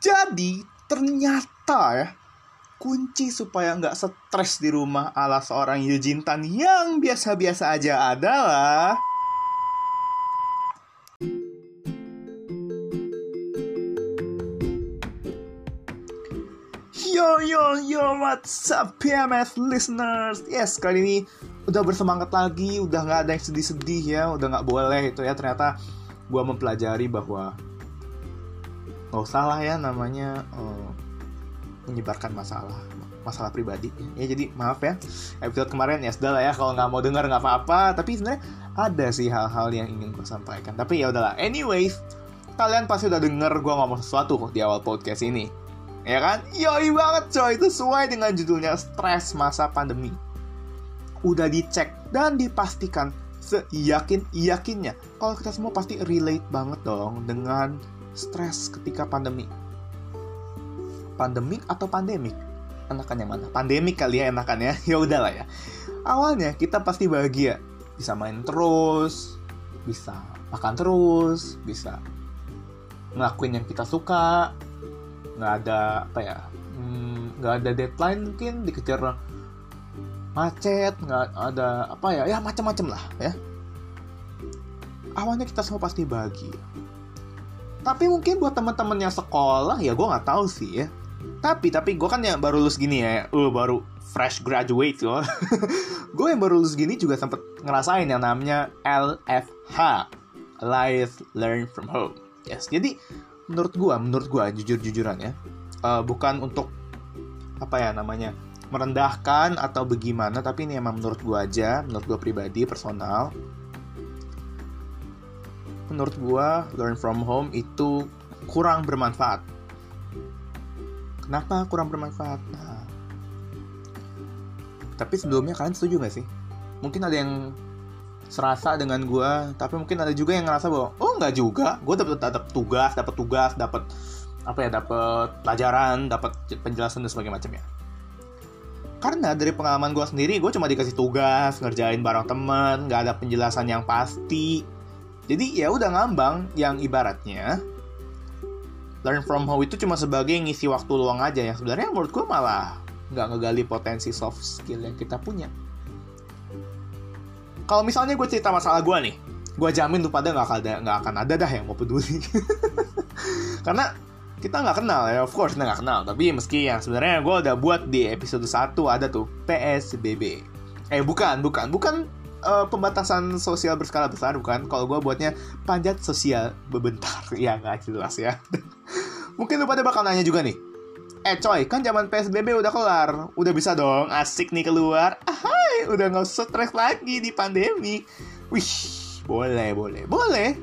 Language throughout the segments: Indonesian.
Jadi ternyata ya kunci supaya nggak stres di rumah ala seorang Eugene Tan yang biasa-biasa aja adalah Yo yo yo what's up PMS listeners? Yes kali ini udah bersemangat lagi Udah nggak ada yang sedih-sedih ya Udah nggak boleh itu ya. Ternyata gue mempelajari bahwa nggak usah lah ya namanya uh, menyebarkan masalah masalah pribadi. Ya jadi maaf ya episode kemarin ya sudah lah ya kalau nggak mau dengar nggak apa-apa. Tapi sebenarnya ada sih hal-hal yang ingin gue sampaikan. Tapi ya udahlah anyways kalian pasti udah denger gue ngomong sesuatu di awal podcast ini. Ya kan? Yoi banget coy. Itu sesuai dengan judulnya stres masa pandemi. Udah dicek dan dipastikan seyakin yakinnya kalau kita semua pasti relate banget dong dengan stres ketika pandemi. Pandemik atau pandemik? Enakan mana? Pandemik kali ya enakan ya. Ya udahlah ya. Awalnya kita pasti bahagia, bisa main terus, bisa makan terus, bisa ngelakuin yang kita suka, nggak ada apa ya, hmm, nggak ada deadline mungkin dikejar macet, nggak ada apa ya, ya macam-macam lah ya. Awalnya kita semua pasti bahagia tapi mungkin buat teman-teman yang sekolah ya gue nggak tahu sih ya. Tapi tapi gue kan yang baru lulus gini ya uh baru fresh graduate loh. Gue yang baru lulus gini juga sempet ngerasain yang namanya LFH Life Learn From Home. Yes jadi menurut gue menurut gue jujur jujuran ya uh, bukan untuk apa ya namanya merendahkan atau bagaimana tapi ini emang menurut gue aja menurut gue pribadi personal menurut gua learn from home itu kurang bermanfaat. Kenapa kurang bermanfaat? Nah, tapi sebelumnya kalian setuju gak sih? Mungkin ada yang serasa dengan gua, tapi mungkin ada juga yang ngerasa bahwa oh nggak juga, gue dapat dapat tugas, dapat tugas, dapat apa ya, dapat pelajaran, dapat penjelasan dan sebagainya macamnya. Karena dari pengalaman gue sendiri, gue cuma dikasih tugas, ngerjain bareng temen, nggak ada penjelasan yang pasti, jadi ya udah ngambang yang ibaratnya learn from home itu cuma sebagai ngisi waktu luang aja yang sebenarnya menurut gue malah nggak ngegali potensi soft skill yang kita punya. Kalau misalnya gue cerita masalah gue nih, gue jamin tuh pada nggak ada nggak akan ada dah yang mau peduli. Karena kita nggak kenal ya, of course kita nggak kenal. Tapi meski yang sebenarnya gue udah buat di episode 1 ada tuh PSBB. Eh bukan, bukan, bukan uh, pembatasan sosial berskala besar bukan? Kalau gue buatnya panjat sosial bebentar. Ya nggak jelas ya. Mungkin lu pada bakal nanya juga nih. Eh coy kan zaman psbb udah kelar. Udah bisa dong asik nih keluar. Ahai udah nggak usah stres lagi di pandemi. Wih boleh boleh. Boleh.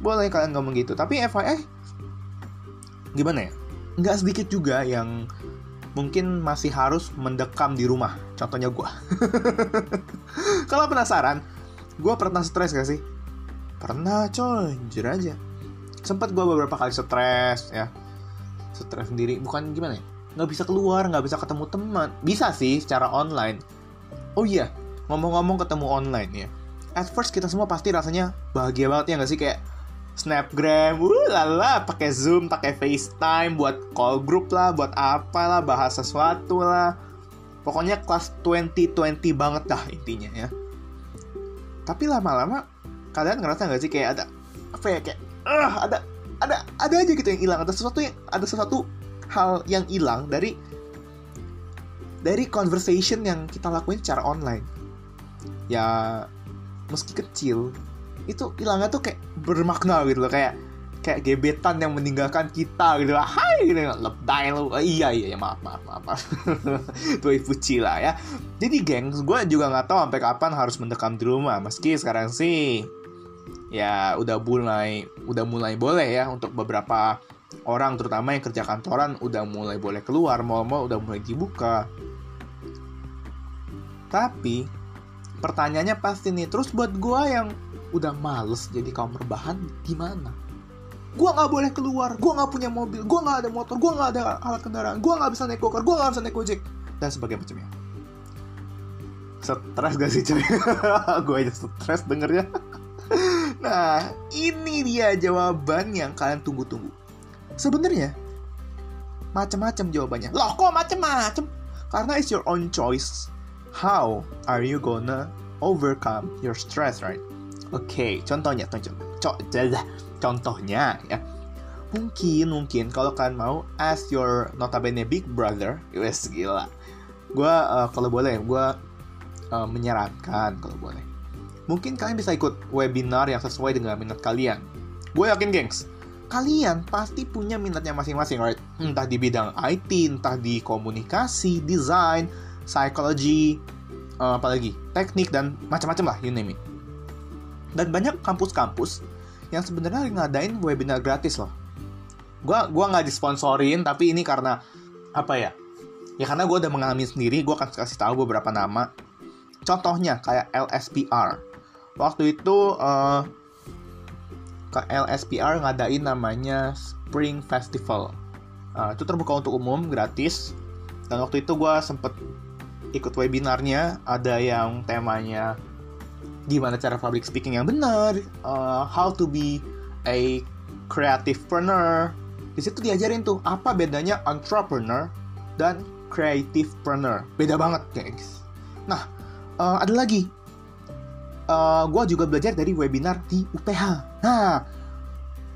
Boleh kalian ngomong gitu. Tapi FYI gimana ya? Nggak sedikit juga yang mungkin masih harus mendekam di rumah. Contohnya gue. Kalau penasaran, gue pernah stres gak sih? Pernah coy, jujur aja. Sempat gue beberapa kali stres ya. Stres sendiri, bukan gimana ya? Gak bisa keluar, gak bisa ketemu teman. Bisa sih secara online. Oh iya, ngomong-ngomong ketemu online ya. At first kita semua pasti rasanya bahagia banget ya gak sih? Kayak Snapgram, uh lala, pakai Zoom, pakai FaceTime buat call group lah, buat apa lah, bahas sesuatu lah. Pokoknya kelas 2020 banget dah intinya ya. Tapi lama-lama kalian ngerasa nggak sih kayak ada apa ya kayak uh, ada ada ada aja gitu yang hilang, ada sesuatu yang ada sesuatu hal yang hilang dari dari conversation yang kita lakuin secara online. Ya meski kecil, itu hilangnya tuh kayak bermakna gitu loh kayak kayak gebetan yang meninggalkan kita gitu. Lah hai gitu. Lebay lu. Oh, iya iya maaf maaf maaf, maaf. tuh fuci lah ya. Jadi gengs gue juga nggak tahu sampai kapan harus mendekam di rumah. Meski sekarang sih ya udah mulai udah mulai boleh ya untuk beberapa orang terutama yang kerja kantoran udah mulai boleh keluar mal-mal udah mulai dibuka. Tapi pertanyaannya pasti nih terus buat gue yang udah males jadi kaum rebahan gimana gue nggak boleh keluar gue nggak punya mobil gue nggak ada motor gue nggak ada alat kendaraan gue nggak bisa naik gokar gue nggak bisa naik gojek dan sebagainya macamnya stres gak sih cuy gue aja stres dengernya nah ini dia jawaban yang kalian tunggu-tunggu sebenarnya macam-macam jawabannya. Loh kok macam-macam? Karena it's your own choice. How are you gonna overcome your stress, right? Oke, contohnya, contoh, contoh, contohnya ya. Mungkin, mungkin kalau kalian mau as your notabene big brother, wes gila. Gua uh, kalau boleh, gua uh, menyarankan kalau boleh. Mungkin kalian bisa ikut webinar yang sesuai dengan minat kalian. Gue yakin, gengs, kalian pasti punya minatnya masing-masing, right? Entah di bidang IT, entah di komunikasi, desain, psychology, uh, apalagi teknik dan macam-macam lah, you name it. Dan banyak kampus-kampus yang sebenarnya ngadain webinar gratis loh. Gua gua nggak disponsorin, tapi ini karena apa ya? Ya karena gue udah mengalami sendiri, gue akan kasih tahu beberapa nama. Contohnya kayak LSPR. Waktu itu uh, ke LSPR ngadain namanya Spring Festival. Uh, itu terbuka untuk umum, gratis. Dan waktu itu gue sempet ikut webinarnya. Ada yang temanya gimana cara public speaking yang benar, uh, how to be a creative. Di situ diajarin tuh apa bedanya entrepreneur dan creative. Beda banget, guys. Nah, uh, ada lagi uh, eh, gue juga belajar dari webinar di UPH. Nah,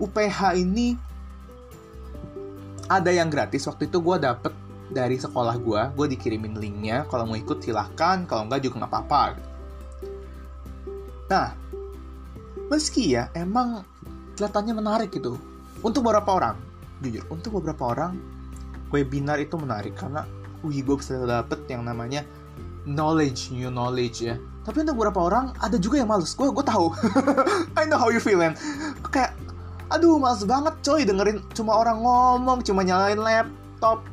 UPH ini ada yang gratis. Waktu itu gue dapet dari sekolah gue, gue dikirimin linknya. Kalau mau ikut silahkan, kalau enggak juga nggak apa-apa. Nah, meski ya emang kelihatannya menarik gitu. Untuk beberapa orang, jujur, untuk beberapa orang webinar itu menarik karena, wih gue bisa dapet yang namanya knowledge, new knowledge ya. Tapi untuk beberapa orang ada juga yang males. Gue gue tahu. I know how you feel man. Kayak aduh males banget coy dengerin. Cuma orang ngomong cuma nyalain laptop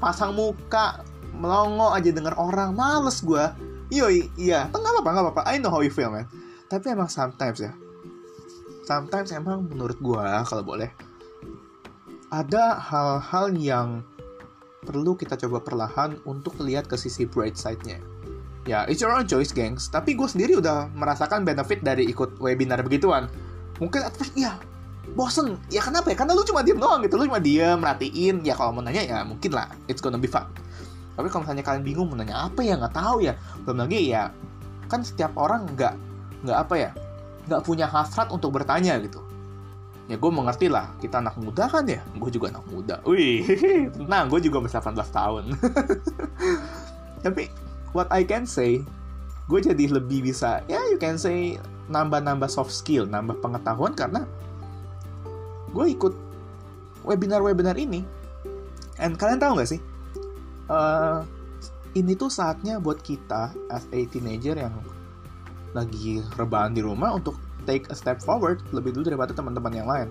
pasang muka melongo aja denger orang. Males gue Yoi, iya, nggak apa-apa, nggak apa-apa. I know how you feel, man. Tapi emang sometimes ya, sometimes emang menurut gue kalau boleh, ada hal-hal yang perlu kita coba perlahan untuk lihat ke sisi bright side-nya. Ya it's your own choice gengs. Tapi gue sendiri udah merasakan benefit dari ikut webinar begituan. Mungkin at first ya bosen. Ya kenapa ya? Karena lu cuma diem doang gitu. Lu cuma diem merhatiin. Ya kalau mau nanya ya mungkin lah. It's gonna be fun tapi kalau misalnya kalian bingung mau nanya apa ya nggak tahu ya. Belum lagi ya kan setiap orang nggak nggak apa ya nggak punya hasrat untuk bertanya gitu. Ya gue mengerti lah kita anak muda kan ya. Gue juga anak muda. Wih tenang gue juga masih 18 tahun. Tapi what I can say, gue jadi lebih bisa, ya you can say nambah-nambah soft skill, nambah pengetahuan karena gue ikut webinar-webinar ini. And kalian tahu gak sih, uh, ini tuh saatnya buat kita as a teenager yang lagi rebahan di rumah untuk take a step forward lebih dulu daripada teman-teman yang lain.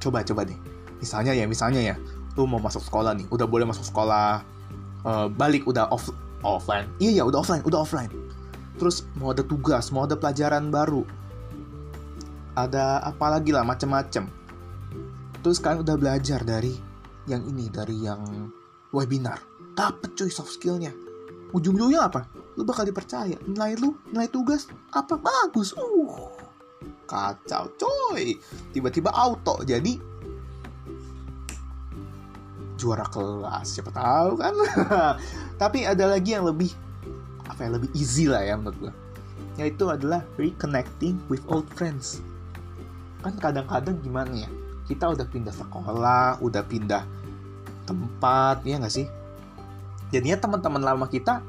Coba coba deh. Misalnya ya, misalnya ya, lu mau masuk sekolah nih, udah boleh masuk sekolah, uh, balik udah off offline. Iya ya udah offline udah offline. Terus mau ada tugas mau ada pelajaran baru. Ada apa lagi lah macem-macem. Terus kalian udah belajar dari yang ini dari yang webinar. Dapet cuy soft skillnya. Ujung-ujungnya apa? Lu bakal dipercaya. Nilai lu nilai tugas apa? Bagus. Uh kacau coy tiba-tiba auto jadi juara kelas. Siapa tahu kan? Tapi ada lagi yang lebih apa ya lebih easy lah ya menurut gue yaitu adalah reconnecting with old friends. Kan kadang-kadang gimana ya? Kita udah pindah sekolah udah pindah tempat ya nggak sih? Jadinya teman-teman lama kita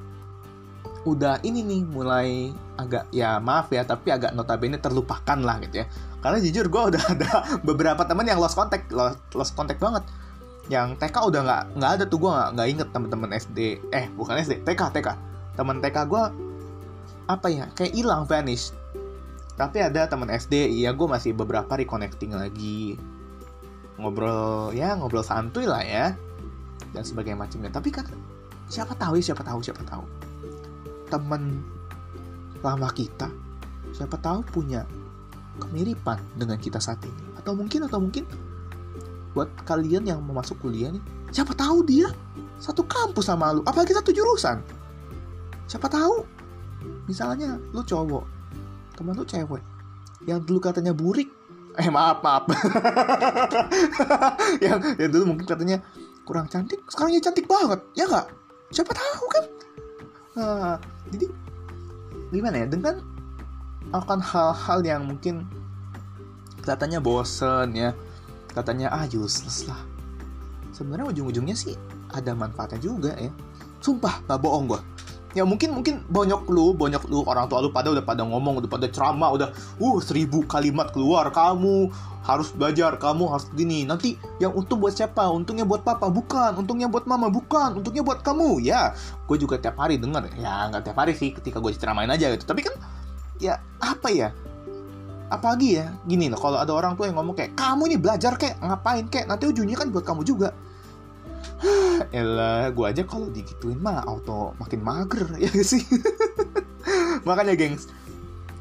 udah ini nih mulai agak ya maaf ya tapi agak notabene terlupakan lah gitu ya. Karena jujur gue udah ada beberapa teman yang lost contact lost, lost contact banget. Yang TK udah nggak nggak ada tuh gue nggak nggak inget temen-temen SD eh bukan SD TK TK temen TK gue apa ya kayak hilang vanish. Tapi ada temen SD iya gue masih beberapa reconnecting lagi. Ngobrol ya ngobrol santuy lah ya dan sebagainya macamnya. Tapi kan siapa tahu ya siapa tahu siapa tahu. Temen lama kita siapa tahu punya kemiripan dengan kita saat ini. Atau mungkin atau mungkin buat kalian yang mau masuk kuliah nih siapa tahu dia satu kampus sama lu apalagi satu jurusan. Siapa tahu misalnya lu cowok teman lu cewek yang dulu katanya burik eh maaf maaf. Yang yang dulu mungkin katanya kurang cantik sekarang ya cantik banget ya nggak? Siapa tahu kan? Nah, jadi gimana ya? Dengan akan hal-hal yang mungkin kelihatannya bosen ya. Katanya ah useless lah. Sebenarnya ujung-ujungnya sih ada manfaatnya juga ya. Sumpah gak bohong gue ya mungkin mungkin banyak lu banyak lu orang tua lu pada udah pada ngomong udah pada ceramah udah uh seribu kalimat keluar kamu harus belajar kamu harus gini. Nanti yang untung buat siapa? Untungnya buat papa bukan. Untungnya buat mama bukan. Untungnya buat kamu ya. Gue juga tiap hari denger ya nggak tiap hari sih ketika gue diceramain aja gitu. Tapi kan ya apa ya? Apalagi ya gini loh kalau ada orang tua yang ngomong kayak kamu ini belajar kayak ngapain kayak nanti ujungnya kan buat kamu juga Elah, gue aja kalau digituin mah auto makin mager ya sih. Makanya gengs,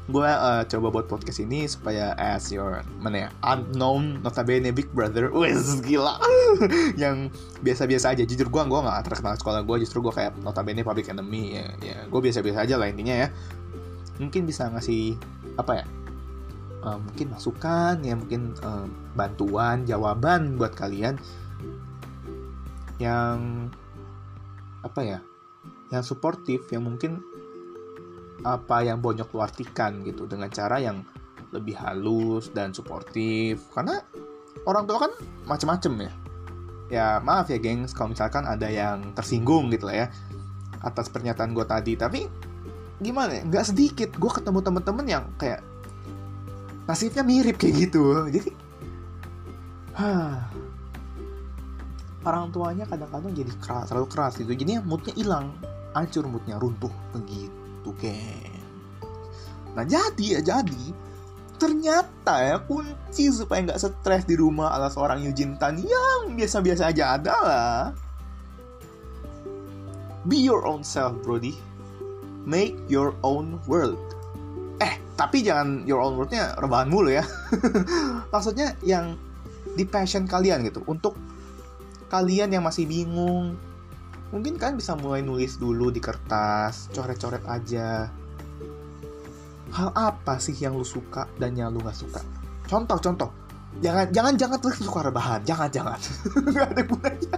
gue uh, coba buat podcast ini supaya as your mana ya unknown notabene big brother, wes gila, yang biasa-biasa aja. Jujur gue gue nggak terkenal sekolah gue, justru gue kayak notabene public enemy ya. Ya gue biasa-biasa aja lah intinya ya. Mungkin bisa ngasih apa ya? Uh, mungkin masukan ya, mungkin uh, bantuan, jawaban buat kalian yang apa ya yang suportif yang mungkin apa yang bonyok lu artikan gitu dengan cara yang lebih halus dan suportif. Karena orang tua kan macem-macem ya. Ya maaf ya gengs kalau misalkan ada yang tersinggung gitu lah ya atas pernyataan gue tadi. Tapi gimana ya nggak sedikit. Gue ketemu temen-temen yang kayak nasibnya mirip kayak gitu. Jadi orang tuanya kadang-kadang jadi keras terlalu keras gitu. Jadi moodnya hilang hancur moodnya runtuh. Begitu kan nah jadi ya jadi ternyata ya kunci supaya nggak stres di rumah ala seorang Eugene Tan yang biasa-biasa aja adalah be your own self brody make your own world. Eh tapi jangan your own worldnya rebahan mulu ya. Maksudnya yang di passion kalian gitu untuk kalian yang masih bingung, mungkin kalian bisa mulai nulis dulu di kertas, coret-coret aja. Hal apa sih yang lu suka dan yang lu gak suka? Contoh, contoh. Jangan, jangan, jangan tulis suka rebahan. Jangan, jangan. gak ada gunanya.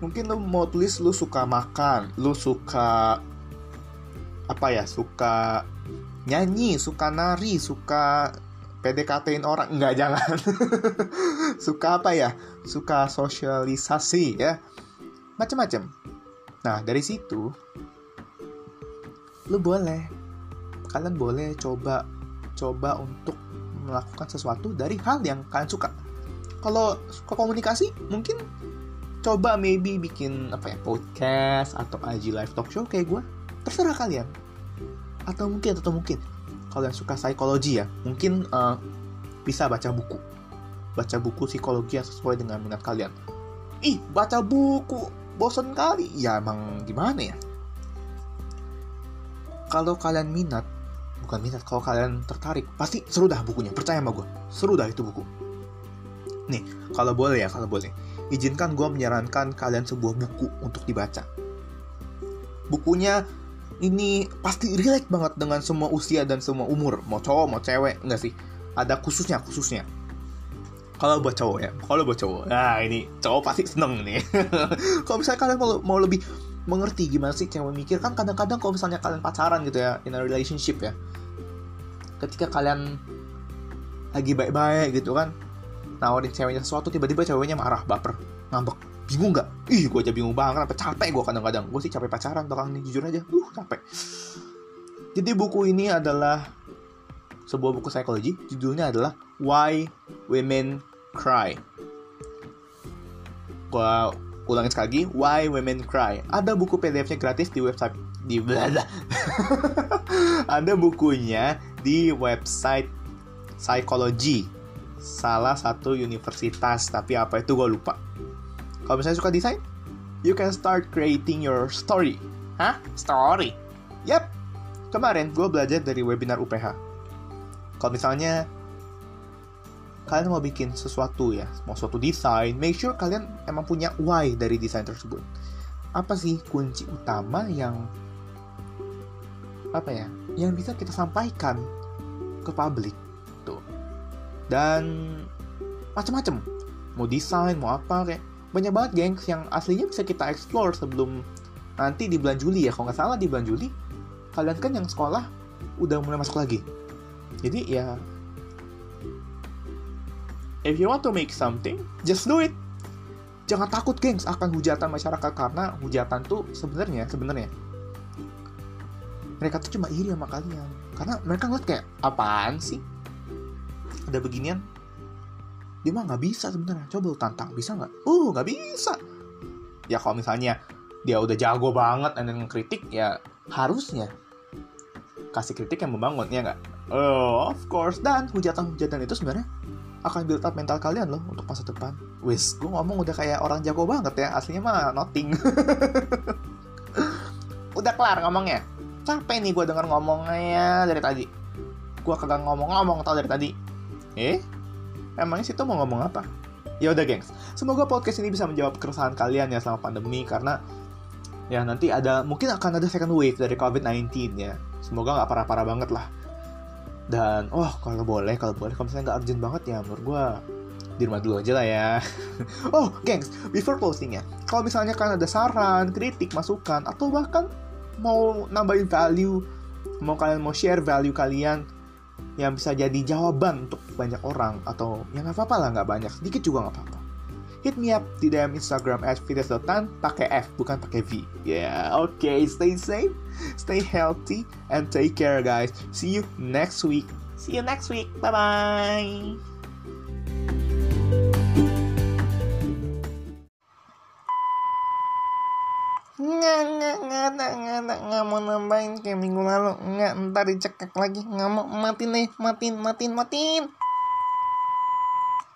Mungkin lu mau tulis lu suka makan, lu suka apa ya, suka nyanyi, suka nari, suka PDKT-in orang. Enggak jangan. Suka apa ya? Suka sosialisasi ya. Macam-macam nah dari situ lu boleh. Kalian boleh coba coba untuk melakukan sesuatu dari hal yang kalian suka. Kalau suka komunikasi mungkin coba maybe bikin apa ya podcast atau IG live talk show kayak gue terserah kalian. Atau mungkin atau mungkin kalian suka psikologi ya, mungkin uh, bisa baca buku. Baca buku psikologi yang sesuai dengan minat kalian. Ih, baca buku bosan kali. Ya emang gimana ya? Kalau kalian minat, bukan minat, kalau kalian tertarik, pasti seru dah bukunya. Percaya sama gue, seru dah itu buku. Nih, kalau boleh ya, kalau boleh. Izinkan gue menyarankan kalian sebuah buku untuk dibaca. Bukunya ini pasti relate banget dengan semua usia dan semua umur. Mau cowok mau cewek enggak sih? Ada khususnya khususnya. Kalau buat cowok ya kalau buat cowok. Nah ini cowok pasti seneng nih. Kalau misalnya kalian mau, mau lebih mengerti gimana sih cewek mikir kan kadang-kadang kalau misalnya kalian pacaran gitu ya in a relationship ya ketika kalian lagi baik-baik gitu kan nawarin ceweknya sesuatu tiba-tiba ceweknya marah baper ngambek bingung nggak? Ih gue aja bingung banget apa capek gue kadang-kadang. Gue sih capek pacaran belakang ini jujur aja uh capek. Jadi buku ini adalah sebuah buku psikologi. Judulnya adalah Why Women Cry. Gue ulangin sekali lagi Why Women Cry. Ada buku PDF-nya gratis di website di ada bukunya di website psikologi. Salah satu universitas tapi apa itu gue lupa kalau misalnya suka desain, you can start creating your story. Hah? Story? Yap. Kemarin gue belajar dari webinar UPH. Kalau misalnya kalian mau bikin sesuatu ya, mau suatu desain, make sure kalian emang punya why dari desain tersebut. Apa sih kunci utama yang apa ya, yang bisa kita sampaikan ke publik? Tuh. dan macam-macam mau desain mau apa kayak banyak banget gengs yang aslinya bisa kita explore sebelum nanti di bulan Juli ya. Kalau nggak salah di bulan Juli kalian kan yang sekolah udah mulai masuk lagi. Jadi ya if you want to make something just do it. Jangan takut gengs akan hujatan masyarakat karena hujatan tuh sebenarnya sebenarnya mereka tuh cuma iri sama kalian. Karena mereka ngeliat kayak apaan sih? Ada beginian dia mah nggak bisa sebenarnya. Coba lu tantang bisa nggak? Uh nggak bisa. Ya kalau misalnya dia udah jago banget dan kritik ya harusnya kasih kritik yang membangun ya nggak? Oh of course. Dan hujatan-hujatan itu sebenarnya akan build up mental kalian loh untuk masa depan. Wis gue ngomong udah kayak orang jago banget ya aslinya mah nothing. Udah kelar ngomongnya. Capek nih gue denger ngomongnya dari tadi. Gue kagak ngomong-ngomong tau dari tadi. Eh emangnya situ mau ngomong apa? Ya udah gengs. Semoga podcast ini bisa menjawab keresahan kalian ya selama pandemi karena ya nanti ada mungkin akan ada second wave dari COVID-19 ya. Semoga nggak parah-parah banget lah. Dan oh kalau boleh kalau boleh kalau misalnya nggak urgent banget ya menurut gue di rumah dulu aja lah ya. Oh gengs before closing ya. Kalau misalnya kalian ada saran kritik masukan atau bahkan mau nambahin value mau kalian mau share value kalian yang bisa jadi jawaban untuk banyak orang atau yang nggak apa-apa lah nggak banyak sedikit juga nggak apa-apa. Hit me up di DM Instagram at pakai F bukan pakai V. Yeah oke okay, stay safe stay healthy and take care guys. See you next week. See you next week. Bye bye Nggak, nggak, nggak ada, nggak ada, nggak mau nambahin kayak minggu lalu. Nggak, ntar dicekak lagi. Nggak mau, matiin deh, matiin, matiin, matiin.